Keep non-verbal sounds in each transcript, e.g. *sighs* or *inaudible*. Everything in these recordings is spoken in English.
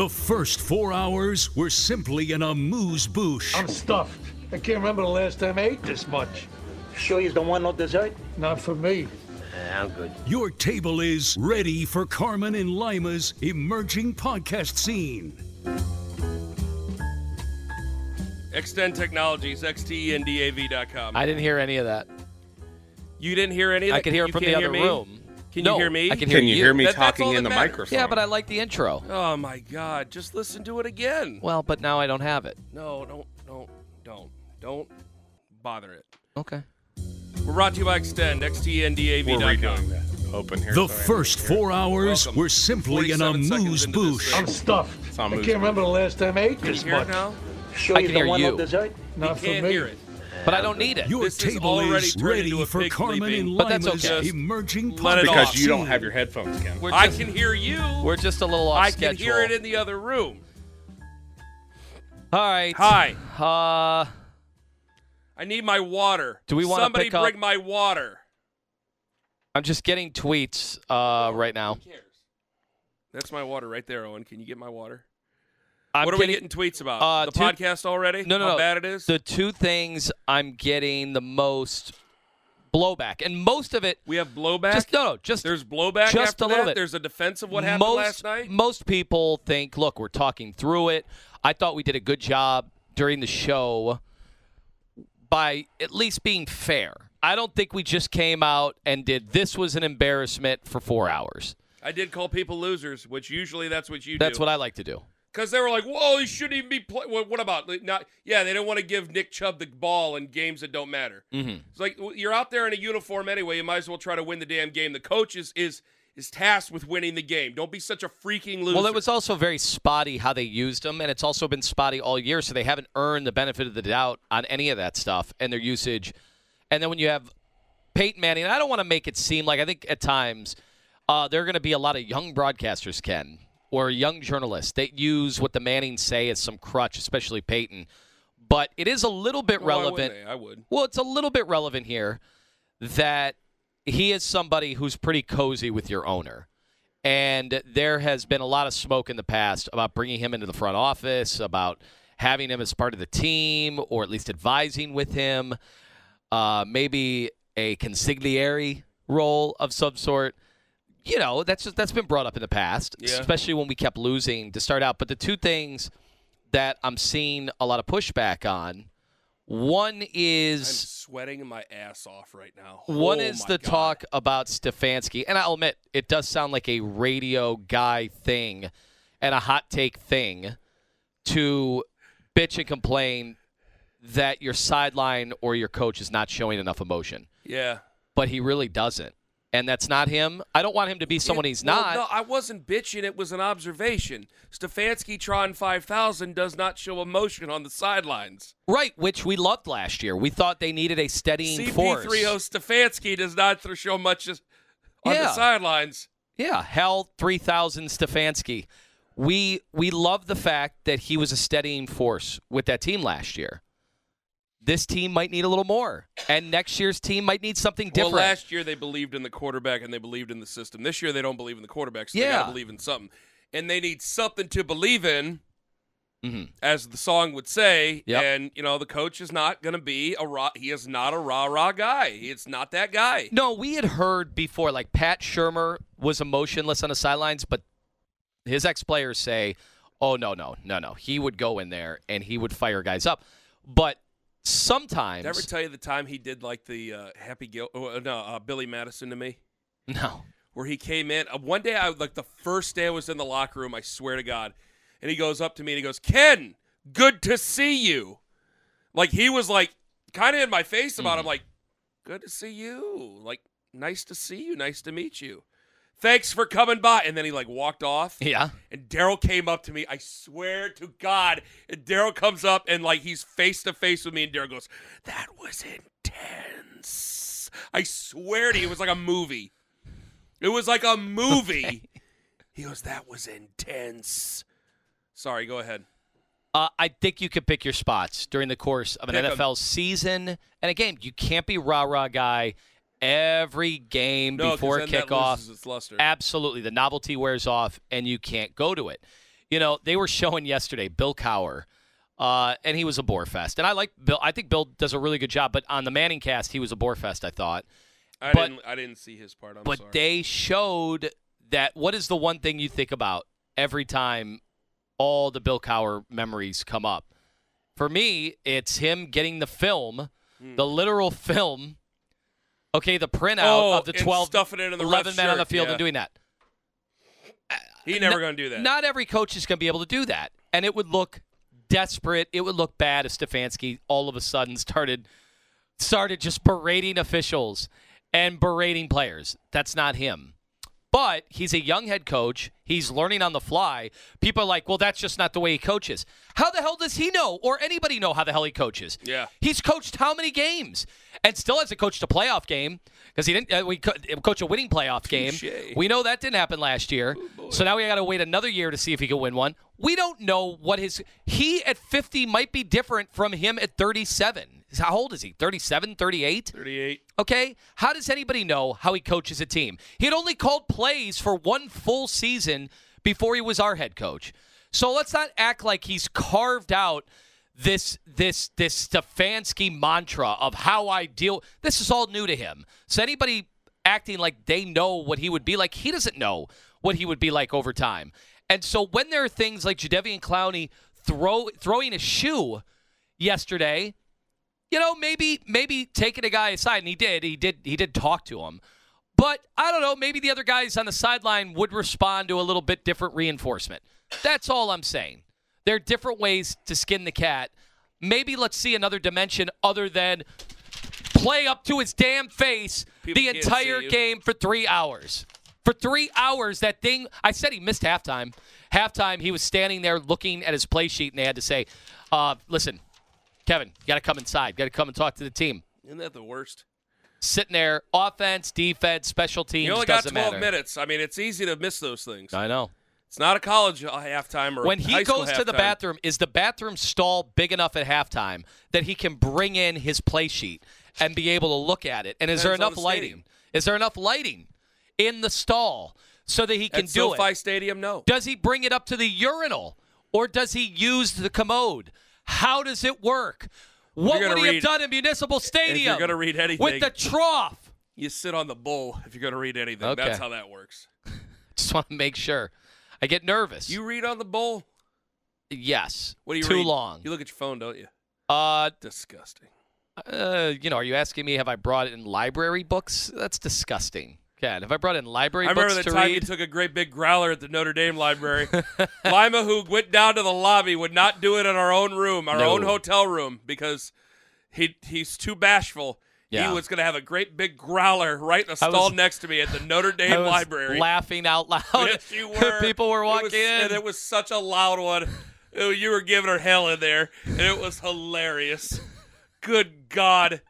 The first four hours were simply an amuse bouche. I'm stuffed. I can't remember the last time I ate this much. Sure you don't want no dessert? Not for me. I'm good. Your table is ready for Carman and Lima's emerging podcast scene. Extend Technologies, xtendav.com. I didn't hear any of that. You didn't hear any of that? I could hear it You from the other room. Can no, you hear me? I can hear Can you hear me That- that's talking all in that the matters. microphone? Yeah, but I like the intro. Oh my God! Just listen to it again. Well, but now I don't have it. No, don't, don't, don't, don't bother it. Okay. We're brought to you by Extend, We're redoing the open here. The so first can hear. four hours Welcome. were simply an 47 seconds amuse bouche. I'm stuffed. I can't remember the last time I ate Can you this hear it much. now? Sure I you can don't hear want you. no dessert? Not you for can't me. hear it. But I don't need it. Your This is table already is ready for pig Carman sleeping. and But that's Lima's okay. emerging Let it podcast off. Because you don't have your headphones, Ken. We're I can hear you. we're just a little off I schedule. can hear it in the other room. All right. Hi. Uh, I need my water. Do we wanna Somebody pick up- bring my water. I'm just getting tweets uh, right now. Who cares? That's my water right there, Owen. Can you get my water? I'm what are getting, we getting tweets about? uh, the two- podcast already? No, no, How no. bad it is? The two things I'm getting the most blowback, and most of it we have blowback. just no, no, just There's blowback just after a little that? bit. There's a defense of what happened most, last night. Most people think, look, we're talking through it. I thought we did a good job during the show by at least being fair. I don't think we just came out and did this was an embarrassment for four hours. I did call people losers, which usually that's what you That's do. what I like to do. Because they were like, "Whoa, he shouldn't even be playing." What, what about not? Yeah, they don't want to give Nick Chubb the ball in games that don't matter. Mm-hmm. It's like you're out there in a uniform anyway. You might as well try to win the damn game. The coach is is is tasked with winning the game. Don't be such a freaking loser. Well, it was also very spotty how they used him, and it's also been spotty all year, so they haven't earned the benefit of the doubt on any of that stuff and their usage. And then when you have Peyton Manning, I don't want to make it seem like I think at times uh, there are going to be a lot of young broadcasters, Ken, or young journalists that use what the Mannings say as some crutch, especially Peyton. But it is a little bit Well, why relevant. they? I would. Well, it's a little bit relevant here that he is somebody who's pretty cozy with your owner. And there has been a lot of smoke in the past about bringing him into the front office, about having him as part of the team, or at least advising with him, uh, maybe a consigliere role of some sort. You know, that's just, that's been brought up in the past, Yeah. especially when we kept losing to start out. But the two things that I'm seeing a lot of pushback on, one is I'm sweating my ass off right now. one Oh is the God. talk about Stefanski, and I'll admit it does sound like a radio guy thing and a hot take thing to bitch and complain that your sideline or your coach is not showing enough emotion, Yeah. but he really doesn't. And that's not him. I don't want him to be someone It- he's well, not. No, I wasn't bitching. It was an observation. Stefanski Tron 5000 does not show emotion on the sidelines. Right, which we loved last year. We thought they needed a steadying force. CP30 Stefanski does not show much on Yeah. the sidelines. Yeah, hell, three thousand Stefanski. We we love the fact that he was a steadying force with that team last year. This team might need a little more, and next year's team might need something different. Well, last year they believed in the quarterback and they believed in the system. This year they don't believe in the quarterback, so they got Yeah. to believe in something. And they need something to believe in, Mhm. as the song would say. Yep. And, you know, the coach is not going to be a raw, he is not a rah rah guy. It's not that guy. No, we had heard before, like Pat Shurmur was emotionless on the sidelines, but his ex players say, "Oh no, no, no, no, he would go in there and he would fire guys up." But sometimes, Did I ever tell you the time he did like the uh, Happy Gil, oh, no, uh, Billy Madison to me? no, where he came in. Uh, one day, I like the first day I was in the locker room. I swear to God, and he goes up to me and he goes, "Ken, good to see you." Like he was like kind of in my face about. it. I'm like, "Good to see you." Like nice to see you. Nice to meet you. Thanks for coming by. And then he like walked off. Yeah. And Daryl came up to me. I swear to God. And Daryl comes up and like he's face to face with me. And Daryl goes, That was intense. I swear to you, it was like a movie. It was like a movie. He goes, That was intense. Sorry, go ahead. Uh, I think you could pick your spots during the course of an Pick 'em. NFL season. And again, you can't be rah rah guy every game No, before kickoff. loses its luster. Absolutely. The novelty wears off and you can't go to it. You know, they were showing yesterday Bill Cowher, uh, and he was a bore fest. And I like Bill. I think Bill does a really good job, but on the Manning cast, he was a bore fest, I thought. I but- didn't I didn't see his part. I'm but sorry. they showed that what is the one thing you think about every time all the Bill Cowher memories come up? For me, it's him getting the film, Hmm. the literal *laughs* film. Okay, the printout Oh, of the 12, stuffing it in the 11 ref's men on the field yeah. and doing that. Uh, he never Not- gonna do that. Not every coach is going to be able to do that, and it would look desperate. It would look bad if Stefanski all of a sudden started started just berating officials and berating players. That's not him. But he's a young head coach. He's learning on the fly. People are like, well, that's just not the way he coaches. How the hell does he know, or anybody know how the hell he coaches? Yeah. He's coached how many games, and still hasn't coached a playoff game because he didn't. Uh, we co- coach a winning playoff game. Touche. We know that didn't happen last year. so now we got to wait another year to see if he can win one. We don't know what his he at 50 might be different from him at 37. How old is he? 37, 38? 38. Okay? How does anybody know how he coaches a team? He had only called plays for one full season before he was our head coach. So let's not act like he's carved out this this this Stefanski mantra of how I deal. This is all new to him. So anybody acting like they know what he would be like, he doesn't know what he would be like over time. And so when there are things like Jadeveon Clowney throw throwing a shoe yesterday, you know, maybe maybe taking a guy aside, and he did. He did. He did talk to him. But I don't know. Maybe the other guys on the sideline would respond to a little bit different reinforcement. That's all I'm saying. There are different ways to skin the cat. Maybe let's see another dimension other than play up to his damn face People the entire game for three hours. For three hours, that thing. I said he missed halftime. Halftime, he was standing there looking at his play sheet, and they had to say, uh, "Listen, Kevin, you got to come inside. Got to come and talk to the team." Isn't that the worst? Sitting there, offense, defense, special teams You only got doesn't 12 matter. minutes. I mean, it's easy to miss those things. I know. It's not a college uh, halftime or When a he goes to the bathroom, is the bathroom stall big enough at halftime that he can bring in his play sheet and be able to look at it? And is there Depends enough the lighting? Is there enough lighting in the stall so that he can At do SoFi it? Stadium, no. Does he bring it up to the urinal or does he use the commode? How does it work? What would he have done in Municipal Stadium? You're gonna read anything- with the trough. You sit on the bull if you're going to read anything. Okay. That's how that works. *laughs* Just want to make sure. I get nervous. You read on the bull? yes. What do you Too read? long. You look at your phone, don't you? Uh, Disgusting. uh, you know, are you asking me have I brought in library books? That's disgusting. God, have I brought in library I remember the time read? you took a great big growler at the Notre Dame library. *laughs* Lima, who went down to the lobby, would not do it in our own room, our No. own hotel room, because he he's too bashful. Yeah. He was going to have a great big growler right in the stall was- next to me at the Notre *laughs* Dame library. laughing out loud. Yes, you *laughs* were. People were walking was- in. and it was such a loud one. It- You were giving her hell in there, and it was hilarious. Good God!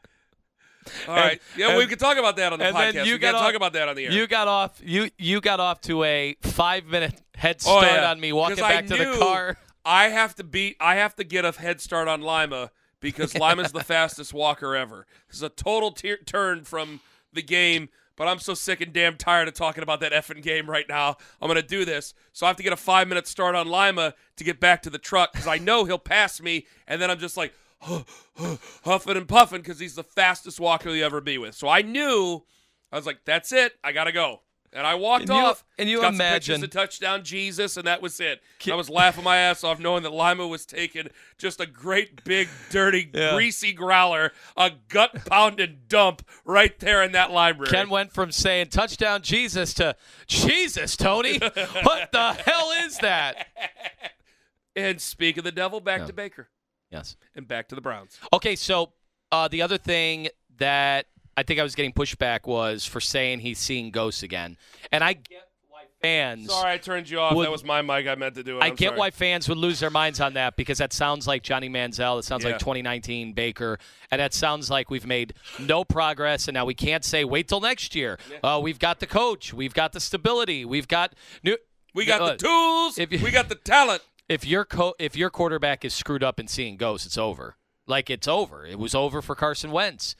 All right, yeah, and- we can talk about that on the and then podcast. you we got to off- talk about that on the air. You got off. You you got off to a five minute head Oh, start yeah. on me walking 'Cause I back to the car. I have to beat. I have to get a head start on Lima because *laughs* Lima's the fastest walker ever. This is a total tier turn from the game. But I'm so sick and damn tired of talking about that effing game right now. I'm gonna do this, so I have to get a five minute start on Lima to get back to the truck because I know he'll pass me, and then I'm just like *gasps* huffing and puffing because he's the fastest walker you'll ever be with. So I knew I was like, "That's it. I gotta go." And I walked And you- off. and you got imagine- of touchdown Jesus, and that was it. I was laughing my ass off knowing that Lima was taking just a great big, dirty, *laughs* Yeah. greasy growler, a gut pounding dump right there in that library. Ken went from saying touchdown Jesus to Jesus, Tony. what the *laughs* hell is that? and speak of the devil, back Yeah. to Baker Yes. and back to the Browns. Okay, so uh, the other thing that I think I was getting pushback was for saying he's seeing ghosts again, and I get why fans. Sorry, I turned you off. Would- that was my mic. I meant to do it. I I'm get sorry. why fans would lose their minds on that because that sounds like Johnny Manziel. It sounds Yeah. like 2019 Baker, and that sounds like we've made no progress. And now we can't say wait till next year. Uh, we've got the coach, we've got the stability, we've got new. We got Uh, the tools. you- we got the talent. If your co- if your quarterback is screwed up and seeing ghosts, it's over. Like it's over. It was over for Carson Wentz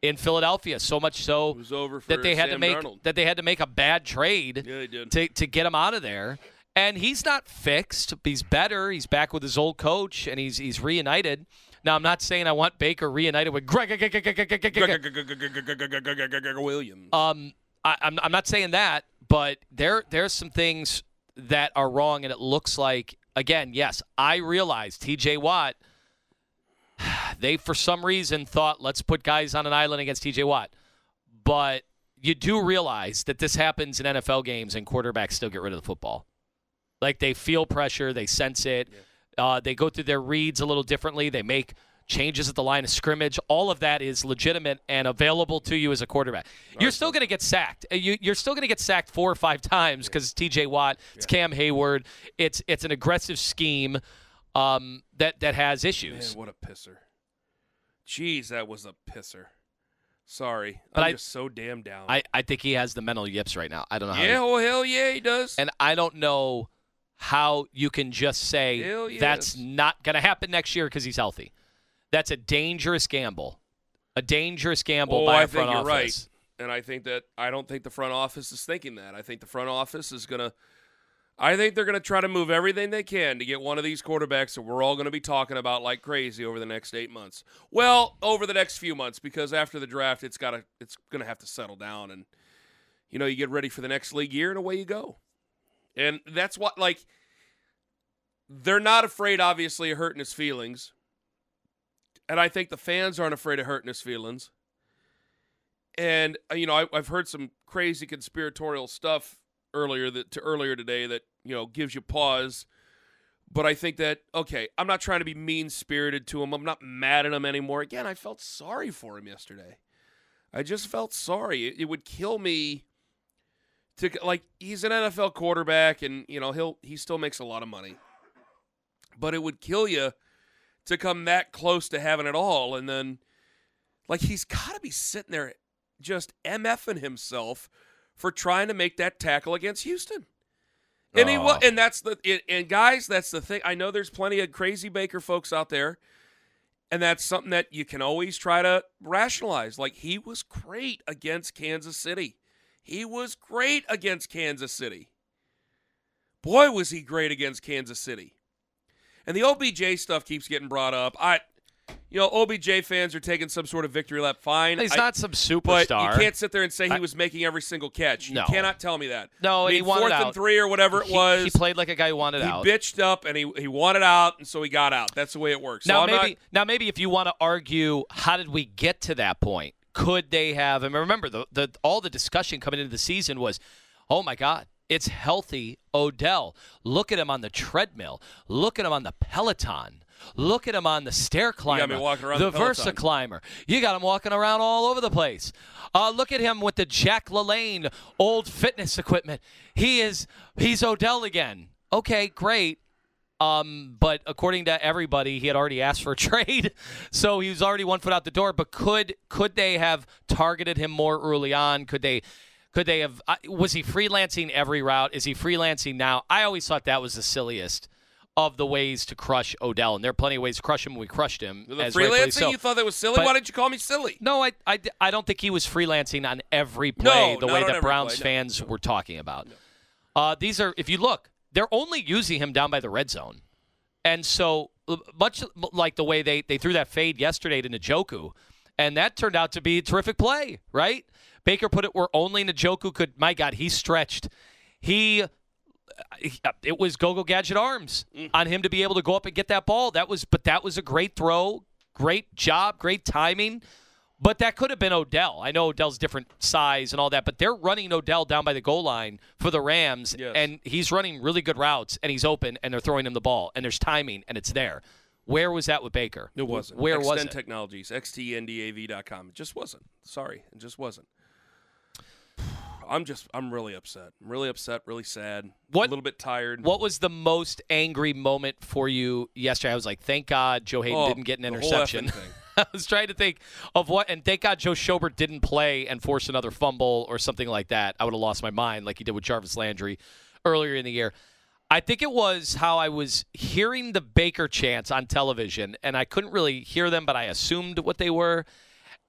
in Philadelphia. So much so was over that they had to make Darnold. that they had to make a bad trade Yeah, they did. to to get him out of there. And he's not fixed. He's better. He's back with his old coach, and he's he's reunited. Now I'm not saying I want Baker reunited with Gregg. Williams. Um, I, I'm I'm not saying that, but there there's some things that are wrong, and it looks like again, yes, I realize T.J. Watt. *sighs* They for some reason thought let's put guys on an island against T.J. Watt, but you do realize that this happens in NFL games, and quarterbacks still get rid of the football. Like they feel pressure, they sense it. Uh, they go through their reads a little differently. They make changes at the line of scrimmage. All of that is legitimate and available to you as a quarterback. You're still going to get sacked. Uh, You, you're still going to get sacked four or five times because it's T.J. Watt, it's Cam Hayward. It's it's an aggressive scheme um, that that has issues. Man, what a pisser. Jeez, that was a pisser. Sorry. But I'm I- just so damn down. I, I think he has the mental yips right now. I don't know how. yeah, he- oh hell yeah, he does. and I don't know how you can just say Hell that's not going to happen next year because he's healthy. That's a dangerous gamble. A dangerous gamble oh, by I a front think you're office. right. And I think that I don't think the front office is thinking that. I think the front office is gonna I think they're gonna try to move everything they can to get one of these quarterbacks that we're all gonna be talking about like crazy over the next eight months. Well, over the next few months, because after the draft it's gotta it's gonna have to settle down and you know, you get ready for the next league year and away you go. And that's what like they're not afraid obviously of hurting his feelings. And I think the fans aren't afraid of hurting his feelings. And uh, you know, I, I've heard some crazy conspiratorial stuff earlier that to earlier today that you know gives you pause. But I think that okay, I'm not trying to be mean spirited to him. I'm not mad at him anymore. Again, I felt sorry for him yesterday. I just felt sorry. It, it would kill me to like he's an NFL quarterback, and you know he'll he still makes a lot of money. But it would kill you to come that close to having it all, and then like he's got to be sitting there just mfing himself for trying to make that tackle against Houston. And he wa- Oh. and that's the it, and guys, that's the thing. I know there's plenty of crazy Baker folks out there, and that's something that you can always try to rationalize. Like he was great against Kansas City. He was great against Kansas City. Boy, was he great against Kansas City. And the OBJ stuff keeps getting brought up. I you know, OBJ fans are taking some sort of victory lap. Fine. He's I- not some but superstar. you can't sit there and say he was making every single catch. No. You cannot tell me that. No, I mean, he wanted fourth out. and three or whatever it He- was. He, played like a guy who wanted he out. He bitched up and he he wanted out, and so he got out. That's the way it works. Now I'm maybe not, now maybe if you want to argue how did we get to that point? Could they have? And remember the the all the discussion coming into the season was, oh my God, it's healthy Odell. Look at him on the treadmill. Look at him on the Peloton. Look at him on the stair climber. me walking around the the Versa climber. You got him walking around all over the place. Uh, look at him with the Jack LaLanne old fitness equipment. He is he's Odell again. Okay, great. Um, but according to everybody, he had already asked for a *laughs* trade, so he was already one foot out the door. But could could they have targeted him more early on? Could they? Could they have? Uh, was he freelancing every route? Is he freelancing now? I always thought that was the silliest of the ways to crush Odell, and there are plenty of ways to crush him. We crushed him. the as freelancing. so. You thought that was silly? But- Why didn't you call me silly? No, I, I, I don't think he was freelancing on every play No, the way that Browns play, no, fans were talking about. Uh, these are, if you look, they're only using him down by the red zone. And so, much like the way they, they threw that fade yesterday to Njoku, and that turned out to be a terrific play, right? Baker put it where only Njoku could. My God, he stretched. He it was go-go gadget arms mm. on him to be able to go up and get that ball. That was, but that was a great throw, great job, great timing. But that could have been Odell. I know Odell's different size and all that, but they're running Odell down by the goal line for the Rams, Yes. and he's running really good routes, and he's open, and they're throwing him the ball, and there's timing, and it's there. Where was that with Baker? It wasn't. Where Extend was it? Technologies, xtndav.com. It just wasn't. Sorry, it just wasn't. I'm just, I'm really upset. I'm really upset, really sad. What- A little bit tired. What was the most angry moment for you yesterday? I was like, thank God Joe Haden Oh, didn't get an interception. *laughs* I was trying to think of what, and thank God Joe Schobert didn't play and force another fumble or something like that. I would have lost my mind like he did with Jarvis Landry earlier in the year. I think it was how I was hearing the Baker chants on television, and I couldn't really hear them, but I assumed what they were.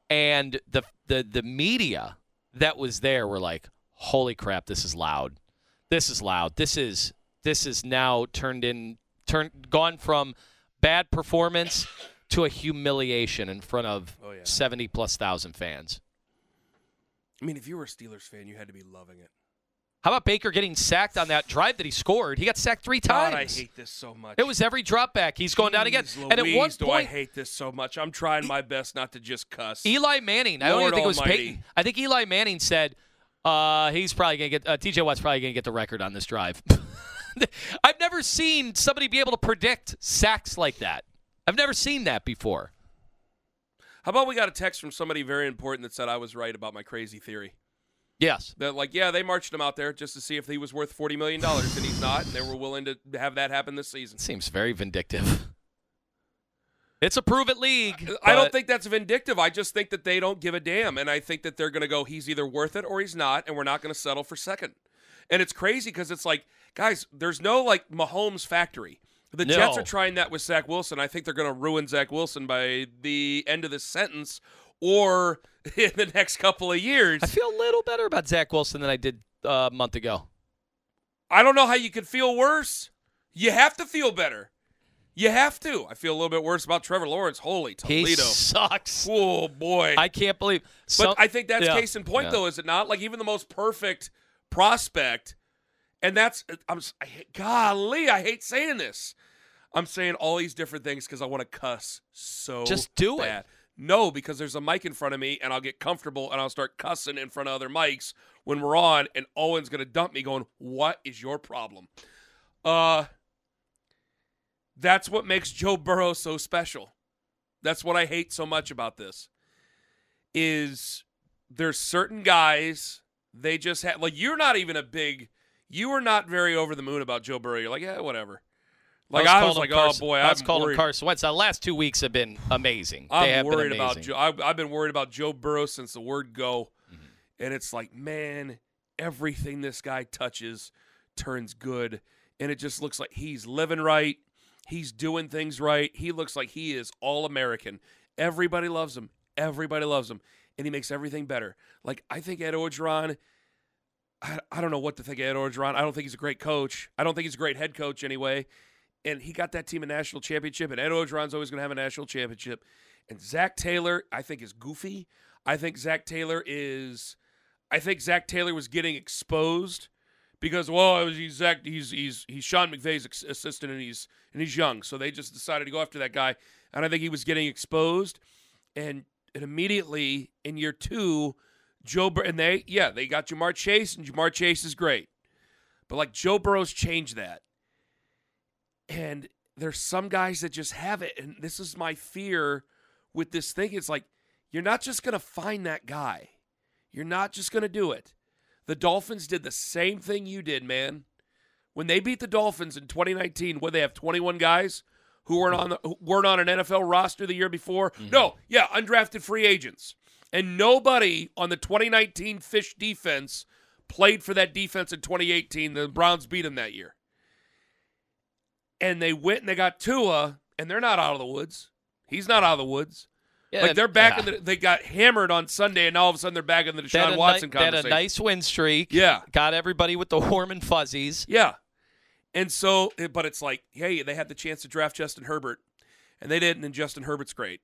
And the the the media that was there we were like, "Holy crap, this is loud! This is loud! This is this is now turned in turned gone from bad performance to a humiliation in front of Oh, yeah. 70 plus thousand fans. I mean, if you were a Steelers fan, you had to be loving it. How about Baker getting sacked on that drive that he scored? He got sacked three times. God, I hate this so much. It was every drop back. He's going down again. Jeez and at one Louise, do I hate this so much. I'm trying my best not to just cuss. Eli Manning. I don't even think it was Peyton. I think Eli Manning said uh, he's probably going to get uh, TJ Watt's probably going to get the record on this drive. *laughs* I've never seen somebody be able to predict sacks like that. I've never seen that before. How about we got a text from somebody very important that said I was right about my crazy theory? Yes. That like, yeah, they marched him out there just to see if he was worth forty million dollars, and he's not, and they were willing to have that happen this season. Seems very vindictive. It's a prove it league. I don't think that's vindictive. I just think that they don't give a damn, and I think that they're going to go. He's either worth it or he's not, and we're not going to settle for second. And it's crazy because it's like, guys, there's no like Mahomes factory. The No. Jets are trying that with Zach Wilson. I think they're going to ruin Zach Wilson by the end of this sentence or *laughs* in the next couple of years. I feel a little better about Zach Wilson than I did uh, a month ago. I don't know how you could feel worse. You have to feel better. You have to. I feel a little bit worse about Trevor Lawrence. Holy He Toledo. sucks. Oh boy. I can't believe. But I think that's yeah, case in point, yeah. though, is it not? Like even the most perfect prospect, and that's I'm I golly, I hate saying this. I'm saying all these different things because I want to cuss so Just do it. No, because there's a mic in front of me, and I'll get comfortable and I'll start cussing in front of other mics when we're on, and Owen's gonna dump me, going, "What is your problem?" Uh, that's what makes Joe Burrow so special. That's what I hate so much about this. Is there's certain guys they just have like you're not even a big you were not very over the moon about Joe Burrow. You're like, yeah, whatever. Like I was, like, oh Carson- boy, I was I'm calling worried. him Carson Wentz. The last two weeks have been amazing. I'm have worried been about. Joe. I've, I've been worried about Joe Burrow since the word go, Mm-hmm. and it's like, man, everything this guy touches turns good, and it just looks like he's living right. He's doing things right. He looks like he is all American. Everybody loves him. Everybody loves him, and he makes everything better. Like I think Ed Orgeron. I, I don't know what to think of Ed Orgeron. I don't think he's a great coach. I don't think he's a great head coach anyway. And he got that team a national championship, and Ed Orgeron's always going to have a national championship. And Zac Taylor, I think, is goofy. I think Zac Taylor is. I think Zac Taylor was getting exposed because well, he's Zac, he's he's he's Sean McVay's assistant, and he's and he's young, so they just decided to go after that guy. And I think he was getting exposed, and and immediately in year two, Joe Bur- and they yeah they got Ja'Marr Chase, and Ja'Marr Chase is great, but like Joe Burrow's changed that, and there's some guys that just have it, and this is my fear with this thing. It's like you're not just gonna find that guy, you're not just gonna do it. The Dolphins did the same thing you did, man. When they beat the Dolphins in 2019, where they have 21 guys who weren't on the who weren't on an NFL roster the year before. Mm-hmm. No, yeah, undrafted free agents. And nobody on the 2019 Fish defense played for that defense in 2018. The Browns beat them that year. And they went and they got Tua, and they're not out of the woods. He's not out of the woods. Yeah, like they're back yeah. in the. They got hammered on Sunday, and all of a sudden they're back in the Deshaun Watson ni- they had a nice win streak. Yeah. Got everybody with the warm and fuzzies. Yeah. And so, eh, but it's like, hey, they had the chance to draft Justin Herbert, and they didn't, and Justin Herbert's great.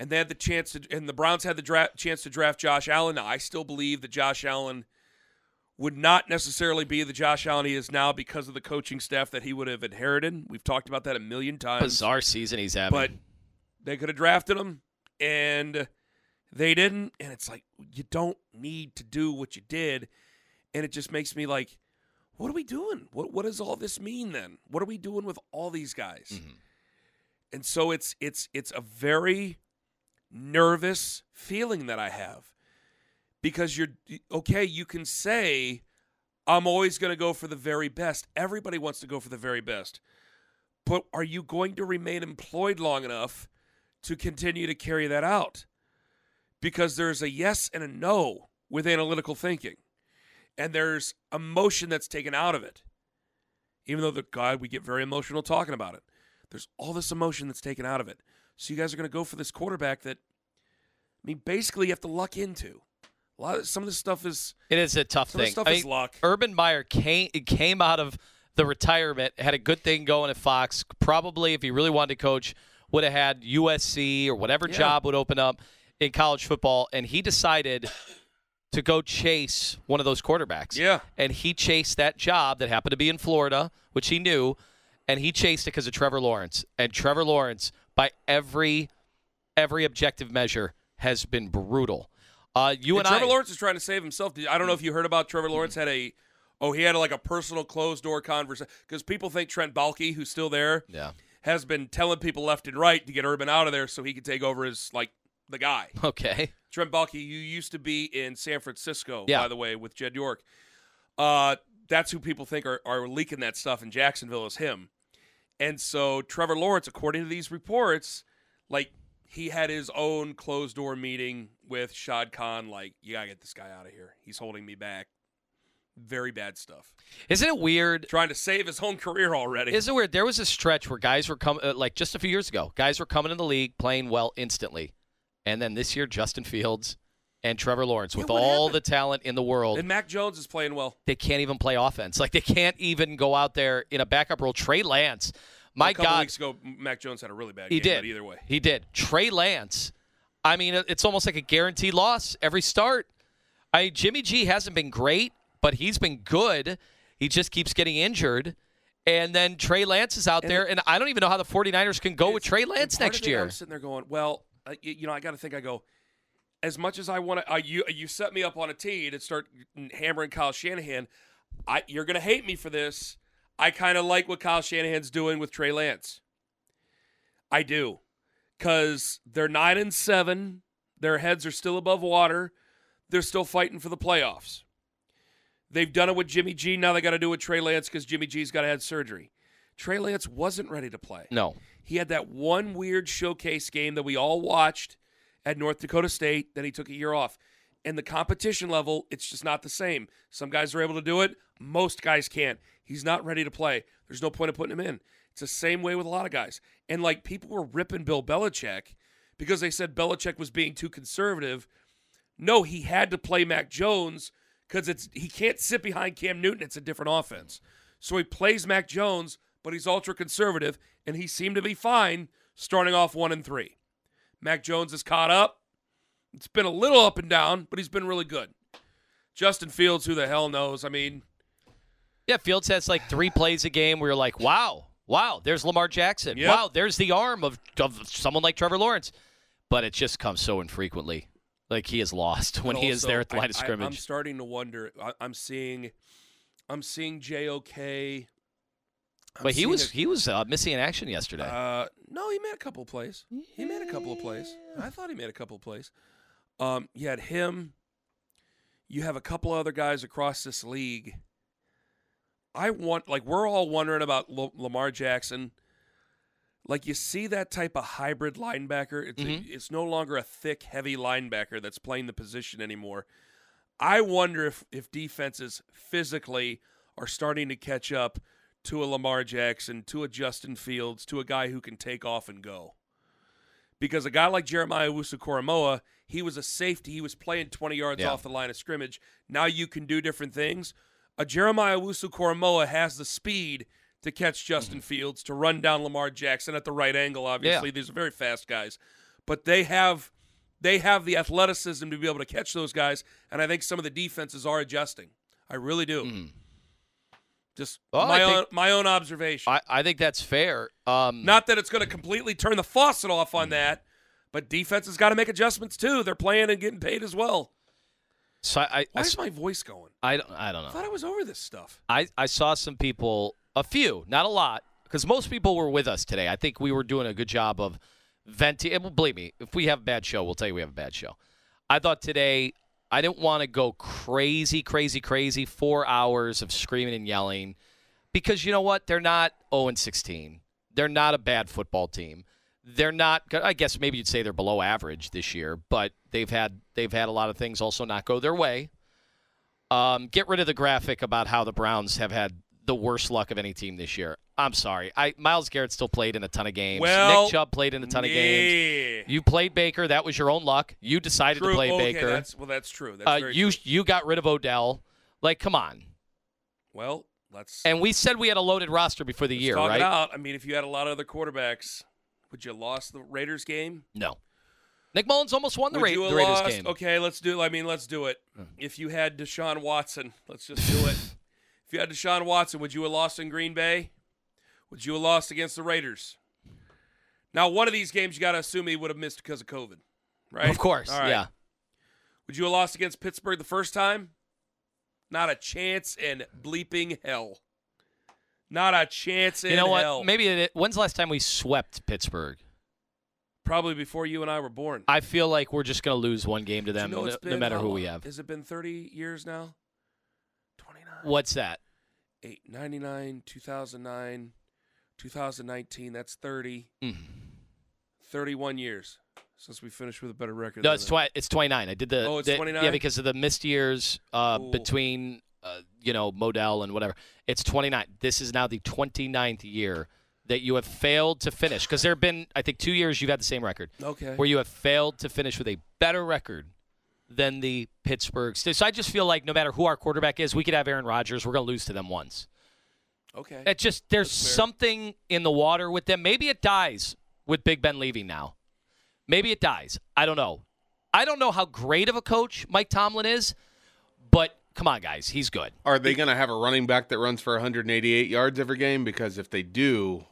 And they had the chance to, and the Browns had the dra- chance to draft Josh Allen. Now, I still believe that Josh Allen would not necessarily be the Josh Allen he is now because of the coaching staff that he would have inherited. We've talked about that a million times. Bizarre season he's having. But they could have drafted him, and they didn't. And it's like you don't need to do what you did, and it just makes me like, what are we doing? What what does all this mean then? What are we doing with all these guys? Mm-hmm. And so it's it's it's a very nervous feeling that I have because you're okay, you can say I'm always going to go for the very best. Everybody wants to go for the very best. But are you going to remain employed long enough to continue to carry that out? Because there's a yes and a no with analytical thinking. And there's emotion that's taken out of it. Even though the God we get very emotional talking about it. There's all this emotion that's taken out of it. So you guys are going to go for this quarterback that I mean basically you have to luck into. A lot of some of this stuff is It is a tough some of thing. this stuff I is mean, luck. Urban Meyer came came out of the retirement, had a good thing going at Fox. Probably, if he really wanted to coach, would have had USC or whatever Yeah. job would open up in college football, and he decided to go chase one of those quarterbacks. Yeah. and he chased that job that happened to be in Florida, which he knew, and he chased it because of Trevor Lawrence. And Trevor Lawrence, by every every objective measure, has been brutal. Uh, you And and, Trevor I, Lawrence is trying to save himself. I don't know if you heard about Trevor Lawrence had a oh he had like a personal closed door conversation because people think Trent Baalke, who's still there, yeah. has been telling people left and right to get Urban out of there so he could take over as like the guy. *laughs* Okay. Trent Baalke, you used to be in San Francisco, Yeah. by the way, with Jed York. Uh, that's who people think are, are leaking that stuff in Jacksonville is him. And so Trevor Lawrence, according to these reports, like he had his own closed door meeting with Shad Khan, like, you gotta get this guy out of here. He's holding me back. Very bad stuff. Isn't it weird? Trying to save his own career already. Isn't it weird? There was a stretch where guys were coming, uh, like just a few years ago, guys were coming in the league playing well instantly, and then this year, Justin Fields and Trevor Lawrence, with what all happened? the talent in the world, and Mac Jones is playing well. they can't even play offense. Like they can't even go out there in a backup role. Trey Lance, my a couple God, weeks ago, Mac Jones had a really bad he game, did. but either way. he did. Trey Lance, I mean, it's almost like a guaranteed loss every start. I Jimmy G hasn't been great, but he's been good. He just keeps getting injured. And then Trey Lance is out And there, and I don't even know how the 49ers can go with Trey Lance part next it, year. I'm sitting there going, well, uh, you, you know, I got to think. I go, as much as I want to, uh, you you set me up on a tee to start hammering Kyle Shanahan. I you're gonna hate me for this. I kind of like what Kyle Shanahan's doing with Trey Lance. I do, because they're nine and seven. Their heads are still above water. They're still fighting for the playoffs. They've done it with Jimmy G. Now they got to do it with Trey Lance because Jimmy G's got to have surgery. Trey Lance wasn't ready to play. No. He had that one weird showcase game that we all watched at North Dakota State. Then he took a year off. And the competition level, it's just not the same. Some guys are able to do it, most guys can't. He's not ready to play. There's no point in putting him in. It's the same way with a lot of guys. And like people were ripping Bill Belichick because they said Belichick was being too conservative. No, he had to play Mac Jones because it's he can't sit behind Cam Newton. It's a different offense. So he plays Mac Jones, but he's ultra conservative, and he seemed to be fine starting off one and three. Mac Jones is caught up. It's been a little up and down, but he's been really good. Justin Fields, who the hell knows? I mean, Yeah, Fields has like three plays a game where you're like, wow, wow, there's Lamar Jackson. Yep. Wow, there's the arm of, of someone like Trevor Lawrence. But it just comes so infrequently. Like he is lost *laughs* when but he is there at the I- line of I- I'm starting to wonder. I, I'm seeing, I'm seeing JOK. I'm but he was a- he was uh, missing in action yesterday. Uh, no, he made a couple of plays. He made a couple of plays. I thought he made a couple of plays. Um, you had him. You have a couple other guys across this league. I want like we're all wondering about L- Lamar Jackson. Like you see that type of hybrid linebacker. It's a, Mhm. it's no longer a thick, heavy linebacker that's playing the position anymore. I wonder if if defenses physically are starting to catch up to a Lamar Jackson, to a Justin Fields, to a guy who can take off and go. Because a guy like Jeremiah Owusu he was a safety. He was playing 20 yards Yeah. off the line of scrimmage. Now you can do different things. A Jeremiah Owusu has the speed to catch Justin Mm-hmm. Fields, to run down Lamar Jackson at the right angle, obviously. These are very fast guys. But they have they have the athleticism to be able to catch those guys, and I think some of the defenses are adjusting. I really do. Just Well, my Mm. Own think- my own observation. I, I think that's fair. Um, Not that it's going to completely turn the faucet off Mm. on that, but defense has got to make adjustments too. They're playing and getting paid as well. so I, I, Why is my voice going? I, don't- I don't I know. thought I was over this stuff. I, I saw some people, a few, not a lot, because most people were with us today. I think we were doing a good job of venting. And eh, believe me, if we have a bad show, we'll tell you we have a bad show. I thought today I didn't want to go crazy, crazy, crazy. Four hours of screaming and yelling because you know what? They're not 0 and 16. They're not a bad football team. They're not. I guess maybe you'd say they're below average this year, but they've had they've had a lot of things also not go their way. Um, get rid of the graphic about how the Browns have had the worst luck of any team this year. I'm sorry. I Myles Garrett still played in a ton of games. Well, Nick Chubb played in a ton of games. You played Baker. That was your own luck. You decided True. to play okay, Baker. That's, well, that's true. That's Uh, you true. you got rid of Odell. Like, come on. Well, let's, And we said we had a loaded roster before the year, right? I mean, if you had a lot of other quarterbacks, would you have lost the Raiders game? No. Nick Mullens almost won the, Ra- the Raiders lost? game. Okay, let's do. I mean, let's do it. Hmm. If you had Deshaun Watson, let's just do it. *laughs* if you had Deshaun Watson, would you have lost in Green Bay? Would you have lost against the Raiders? Now, one of these games you got to assume he would have missed because of COVID, right? Of course, right. yeah. Would you have lost against Pittsburgh the first time? Not a chance in bleeping hell. Not a chance in You know what? hell. Maybe it, when's the last time we swept Pittsburgh? Probably before you and I were born. I feel like we're just going to lose one game to Do you them, know no, no matter who we have. Has it been 30 years now? 29. What's that? 8, 99, 2009, 2019. That's 30. Mm. 31 years since we finished with a better record. No, it's them. twi- it's 29. I did the Oh, it's the- 29? Yeah, because of the missed years uh, between uh, you know Modell and whatever. It's 29. This is now the 29th year that you have failed to finish because there have been I think 2 years you've had the same record. Okay. where you have failed to finish with a better record than the Pittsburgh Steelers. So I just feel like no matter who our quarterback is, we could have Aaron Rodgers. We're going to lose to them once. Okay. It just there's something in the water with them. Maybe it dies with Big Ben leaving now. Maybe it dies. I don't know. I don't know how great of a coach Mike Tomlin is, but come on, guys, he's good. Are they going to have a running back that runs for 188 yards every game? Because if they do,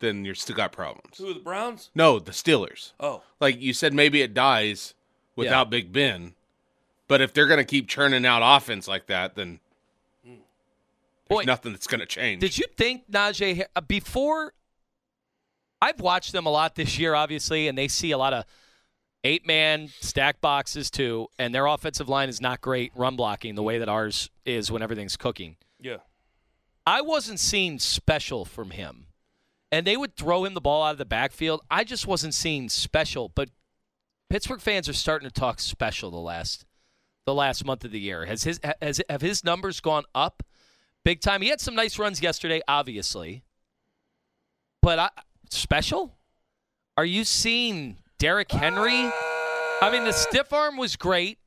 then you're still got problems. Who, the Browns? No, the Steelers. Oh. Like you said, maybe it dies without Big Ben. But if they're going to keep churning out offense like that, then there's Boy, nothing that's going to change. Did you think Najee uh, before? I've watched them a lot this year, obviously, and they see a lot of eight-man stack boxes too, and their offensive line is not great run blocking the way that ours is when everything's cooking. Yeah. I wasn't seeing special from him, and they would throw him the ball out of the backfield. I just wasn't seeing special, but Pittsburgh fans are starting to talk special the last the last month of the year. Has his has have his numbers gone up big time? He had some nice runs yesterday, obviously, but I, special. Are you seeing Derrick Henry? I mean, the stiff arm was great.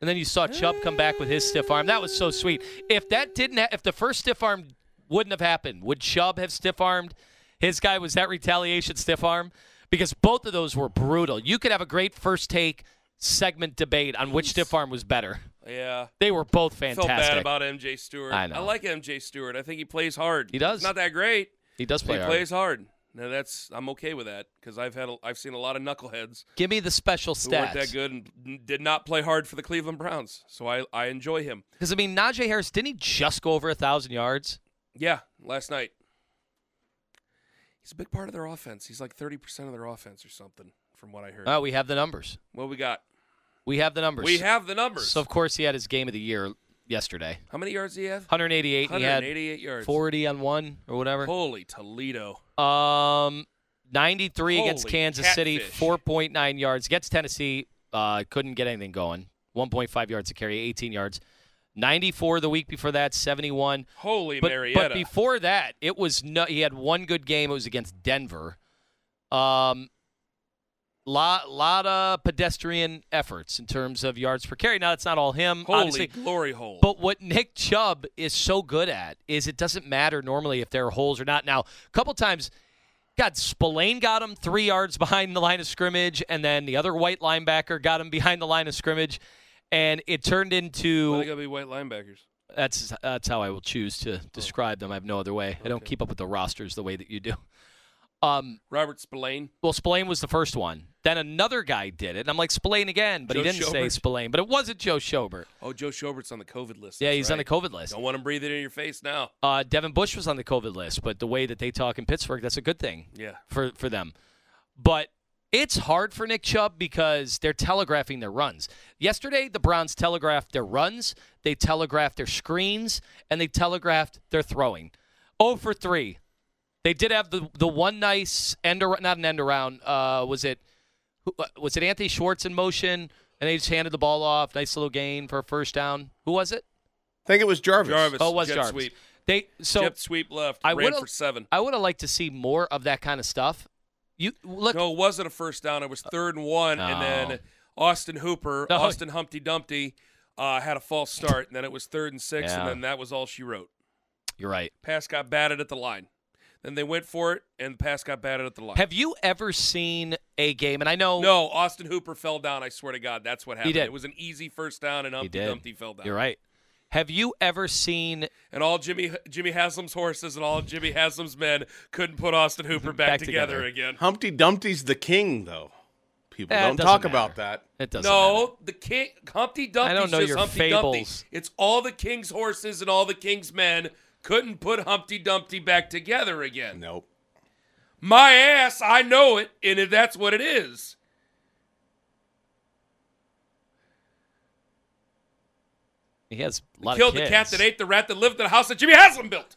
And then you saw Chubb come back with his stiff arm. That was so sweet. If that didn't, ha- if the first stiff arm wouldn't have happened, would Chubb have stiff armed his guy? Was that retaliation stiff arm? Because both of those were brutal. You could have a great first take segment debate on which stiff arm was better. Yeah. They were both I fantastic. felt bad about MJ Stewart. I know. I like MJ Stewart. I think he plays hard. He does. He's not that great. he does play he hard. plays hard. Now that's I'm okay with that because I've had a, I've seen a lot of knuckleheads Give me the special who weren't that good and did not play hard for the Cleveland Browns. So I I enjoy him. Because I mean, Najee Harris didn't he just go over a thousand yards? Yeah, last night. He's a big part of their offense. He's like 30% of their offense or something from what I heard. Oh, we have the numbers. what we got? We have the numbers. We have the numbers. So of course he had his game of the year yesterday. How many yards do you have? 188. and He had 188 yards. 40 on one or whatever. Holy Toledo. Um, 93 against Holy Kansas City, 4.9 yards. Against Tennessee, uh, couldn't get anything going. 1.5 yards to carry, 18 yards. 94 the week before that, 71. Holy But, Marietta. but before that, it was no. He had one good game. It was against Denver. Um, lot lot of pedestrian efforts in terms of yards per carry. Now it's not all him, Holy obviously. glory hole. But what Nick Chubb is so good at is it doesn't matter normally if there are holes or not. Now, a couple times, God, Spillane got him three yards behind the line of scrimmage, and then the other white linebacker got him behind the line of scrimmage, and it turned into they gotta be white linebackers? that's that's how I will choose to describe them. I have no other way. I don't keep up with the rosters the way that you do. Um, Robert Spillane. well, Spillane was the first one. Then another guy did it, and I'm like Spillane again, but Joe he didn't say Schobert? Spillane. But it wasn't Joe Schobert. Oh, Joe Schobert's on the COVID list. Yeah, he's on the. COVID list. Don't want him breathing in your face now. Uh, Devin Bush was on the COVID list, but the way that they talk in Pittsburgh, that's a good thing. Yeah. for for them. But it's hard for Nick Chubb because they're telegraphing their runs. Yesterday, the Browns telegraphed their runs, they telegraphed their screens, and they telegraphed their throwing. Oh for three. They did have the the one nice end ar- not an end around. Uh, was it who- uh, was it Anthony Schwartz in motion? And they just handed the ball off. Nice little gain for a first down. Who was it? I think it was Jarvis. Jarvis. Oh, it was jet Jarvis. Sweep. They so jet sweep left. I ran would've- for seven. I would have liked to see more of that kind of stuff. You look. No, it wasn't a first down. It was third and one, and then Austin Hooper, No. Austin Humpty Dumpty, uh, had a false start, and then it was third and six, Yeah. and then that was all she wrote. You're right. Pass got batted at the line. Then they went for it, and the pass got batted at the line. Have you ever seen a game? And I know no, Austin Hooper fell down. I swear to God, that's what happened. He did. It was an easy first down, and he Humpty did. Dumpty fell down. You're right. Have you ever seen? And all Jimmy Jimmy Haslam's horses and all Jimmy Haslam's men couldn't put Austin Hooper *laughs* back, Back together. together. again. Humpty Dumpty's the king, though. People Eh, don't talk matter. about that. It doesn't. matter. No, the king Humpty Dumpty. I don't know just your Humpty fables. Dumpty. It's all the king's horses and all the king's men couldn't put Humpty Dumpty back together again. Nope. My ass, I know it, and if that's what it is. He has a lot Killed of the cat that ate the rat that lived in the house that Jimmy Haslam built.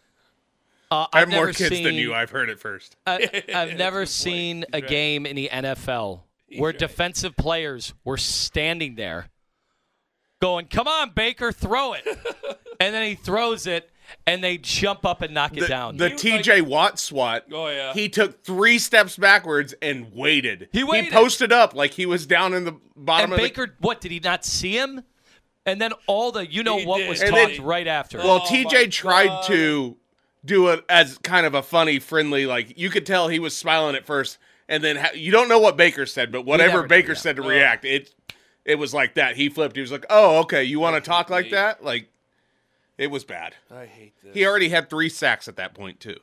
Uh, I I've more never kids than you. I've heard it first. I, *laughs* I've never That's point. seen a right. game in the NFL where right. defensive players were standing there, going, "Come on, Baker, throw it," *laughs* and then he throws it, and they jump up and knock it The, down. the He was TJ Watt swat. Oh, yeah. He took three steps backwards and waited. He waited. He posted up like he was down in the bottom of the. and of Baker, what did he not see him? And then all the you know He what did. was And talked then- right after. Well, Oh, TJ tried God. to do it as kind of a funny, friendly. Like you could tell he was smiling at first, and then ha- you don't know what Baker said, but whatever Baker said to Oh. react, it it was like that. He flipped. He was like, "Oh, okay, you want to talk like that?" Like it was bad. I hate this. He already had three sacks at that point too.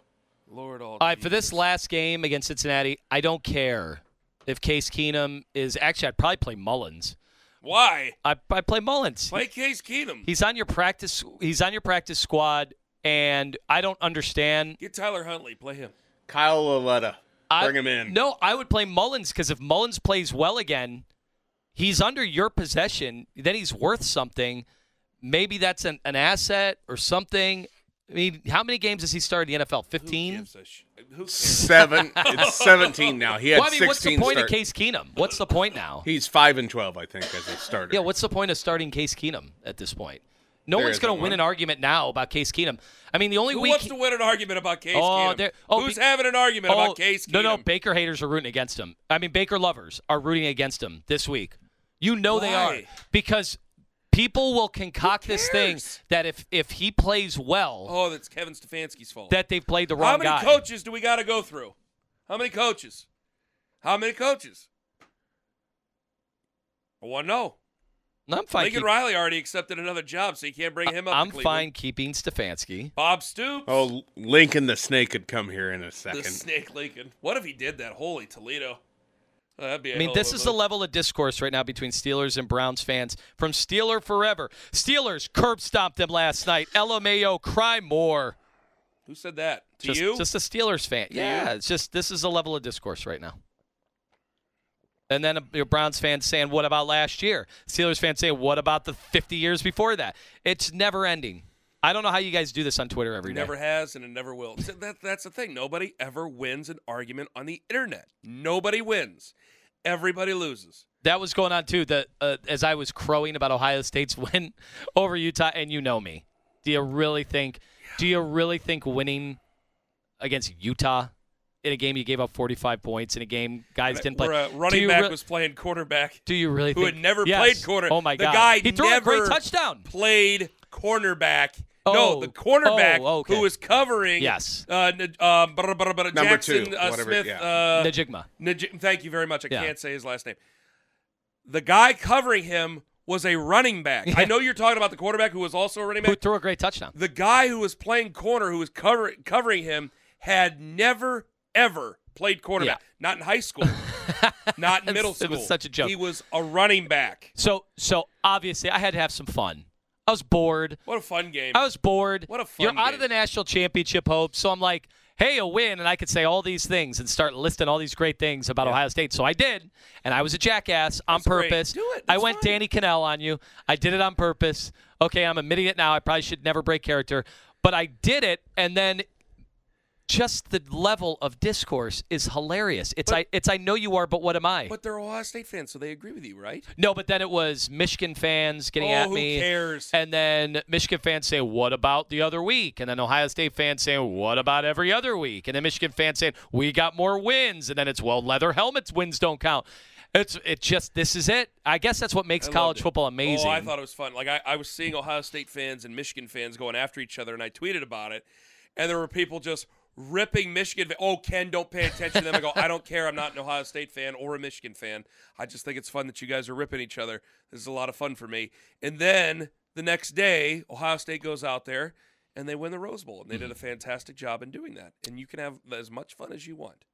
Lord all. All right, for this last game against Cincinnati, I don't care if Case Keenum is actually. I'd probably play Mullens. Why? I I play Mullens. Play Case Keenum. He's on your practice. He's on your practice squad, and I don't understand. Get Tyler Huntley. Play him. Kyle Lauletta, I- bring him in. No, I would play Mullens because if Mullens plays well again, he's under your possession. Then he's worth something. Maybe that's an, an asset or something. I mean, how many games has he started in the NFL? Who Fifteen. gives a sh- Seven. *laughs* it's seventeen now. He had Well, I mean, what's the point start- of Case Keenum? What's the point now? He's five and twelve, I think, as a starter. Yeah, what's the point of starting Case Keenum at this point? No There one's going to win one. an argument now about Case Keenum. I mean, the only week. Who week. wants to win an argument about Case Oh, Keenum? oh, Who's be- having an argument Oh, about Case Keenum? No, no, Baker haters are rooting against him. I mean, Baker lovers are rooting against him this week. You know they are because people will concoct this thing that if if he plays well, Oh, that's Kevin Stefanski's fault. that they've played the wrong How many guy. coaches do we got to go through? How many coaches? How many coaches? I want to know. I'm fine. Lincoln keep- Riley already accepted another job, so you can't bring him up. I'm Cleveland. fine keeping Stefanski. Bob Stoops. Oh, Lincoln the Snake could come here in a the second. snake Lincoln. What if he did that? Holy Toledo. Oh. I mean, this is the level of discourse right now between Steelers and Browns fans from Steeler Forever. Steelers curb stomped them last night. LMAO, cry more. Who said that? To just, you? just a Steelers fan. yeah, it's just this is the level of discourse right now. And then a, your Browns fans saying, "What about last year?" Steelers fans saying, "What about the 50 years before that?" It's never ending. I don't know how you guys do this on Twitter every day. never has and it never will. That, that's the thing. Nobody ever wins an argument on the internet. Nobody wins. Everybody loses. That was going on too. The uh, as I was crowing about Ohio State's *laughs* win over Utah, and you know me. Do you really think? Do you really think winning against Utah in a game you gave up 45 points in a game guys didn't play? Where a running back re- was playing quarterback. Do you really who think had never Yes. played quarter- Oh my god! the guy he threw a great touchdown. Played cornerback. Oh, no, the cornerback oh, okay. who was covering. Yes. Uh, N- um, Jackson two, uh, whatever, Smith. yeah. Uh, Najigma. Naj- thank you very much. I Yeah. can't say his last name. The guy covering him was a running back. I know you're talking about the quarterback who was also a running back. Who threw a great touchdown? The guy who was playing corner, who was cover- covering him, had never ever played quarterback, Yeah. not in high *laughs* school, not in middle It was such a joke. He was a running back. So so obviously I had to have some fun. I was bored. What a fun game. I was bored. What a fun game. You're out of the national championship hope, so I'm like, hey, a win, and I could say all these things and start listing all these great things about Ohio State. So I did, and I was a jackass on That's great. purpose. Do it. I went fine. Danny Kanell on you. I did it on purpose. Okay, I'm admitting it now. I probably should never break character, but I did it, and then just the level of discourse is hilarious. It's I it's I know you are, but what am I? but they're Ohio State fans, so they agree with you, right? No, but then it was Michigan fans getting Oh, at who me. cares? And then Michigan fans say, What about the other week? And then Ohio State fans saying, What about every other week? And then Michigan fans saying, We got more wins. And then it's well, leather helmets wins don't count. It's it just this is it. I guess that's what makes college it. football amazing. Oh, I thought it was fun. Like I, I was seeing Ohio State fans and Michigan fans going after each other, and I tweeted about it. And there were people just ripping Michigan. Oh, Ken, don't pay attention to them. I go, I don't care. I'm not an Ohio State fan or a Michigan fan. I just think it's fun that you guys are ripping each other. This is a lot of fun for me. And then the next day, Ohio State goes out there and they win the Rose Bowl, and they did a Mm-hmm. fantastic job in doing that. And you can have as much fun as you want.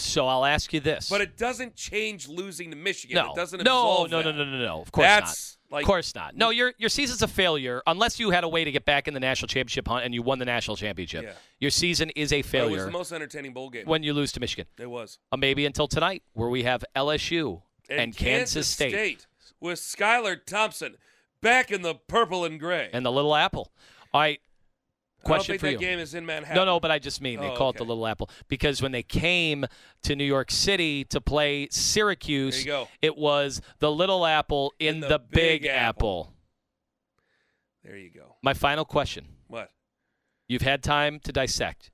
So I'll ask you this. But it doesn't change losing to Michigan. no, It doesn't no, no, no, no, no, no. Of course That's not. like of course not. No, your your season's a failure unless you had a way to get back in the national championship hunt and you won the national championship. Yeah. Your season is a But It was the most entertaining bowl game. when you lose to Michigan. it was. Uh, maybe until tonight, where we have LSU and, Kansas, State. Kansas State. State with Skylar Thompson back in the purple and gray. and the Little Apple. All right, question think for that you. game is in Manhattan. No, no, but I just mean they Oh, call it the. Little Apple because when they came to New York City to play Syracuse, There you go. it was the Little Apple in, In the, the Big, Big Apple. Apple. There you go. My final question: What? You've had time to dissect.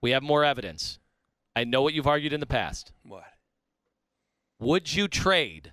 We have more evidence. I know what you've argued in the past. What? Would you trade?